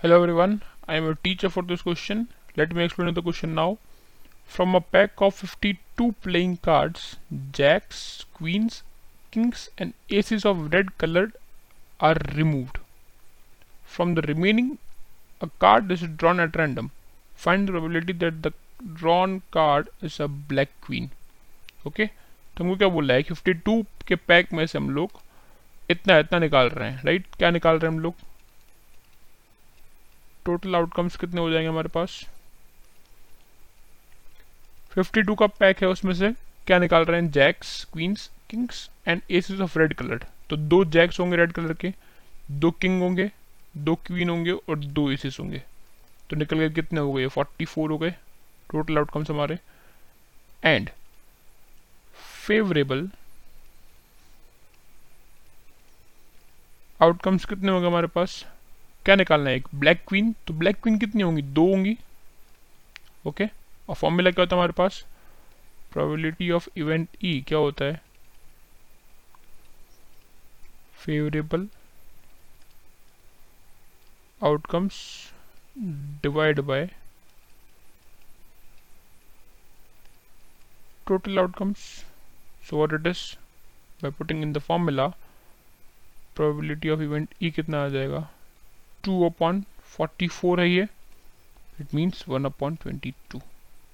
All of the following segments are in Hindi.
Hello everyone, I am a teacher for this question. Let me explain the question now. From a pack of 52 playing cards, jacks, queens, kings and aces of red colored are removed. From the remaining, a card is drawn at random. Find the probability that the drawn card is a black queen. Okay तो हमको क्या बोल है 52 के पैक में से हम लोग इतना इतना निकाल रहे हैं राइट क्या निकाल रहे हैं हम लोग टोटल आउटकम्स कितने हो जाएँगे हमारे पास? 52 का पैक है उसमें से क्या निकाल रहे हैं? Jacks queens kings and aces of red colour तो दो जैक्स होंगे रेड कलर के, दो किंग होंगे, दो क्वीन होंगे और दो एसेस होंगे। तो निकल गए कितने हो गए? 44 हो गए टोटल आउटकम्स हमारे। एंड फेवरेबल आउटकम्स कितने होंगे हमारे पास? क्या निकालना है? एक ब्लैक क्वीन तो ब्लैक क्वीन कितनी होंगी? दो होंगी। ओके और फॉर्मूला क्या होता है हमारे पास? प्रोबेबिलिटी ऑफ़ इवेंट ई क्या होता है? Favourable outcomes divide by total outcomes. So, what it is? By putting in the formula, probability of event e कितना आ जाएगा? टू अपॉन फोर्टी फोर है ये। It means one upon twenty two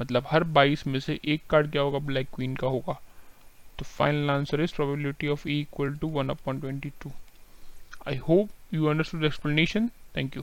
मतलब हर बाईस में से एक कार्ड क्या होगा? ब्लैक क्वीन का होगा। तो final answer is probability of E equal to one upon twenty two I hope you understood explanation thank you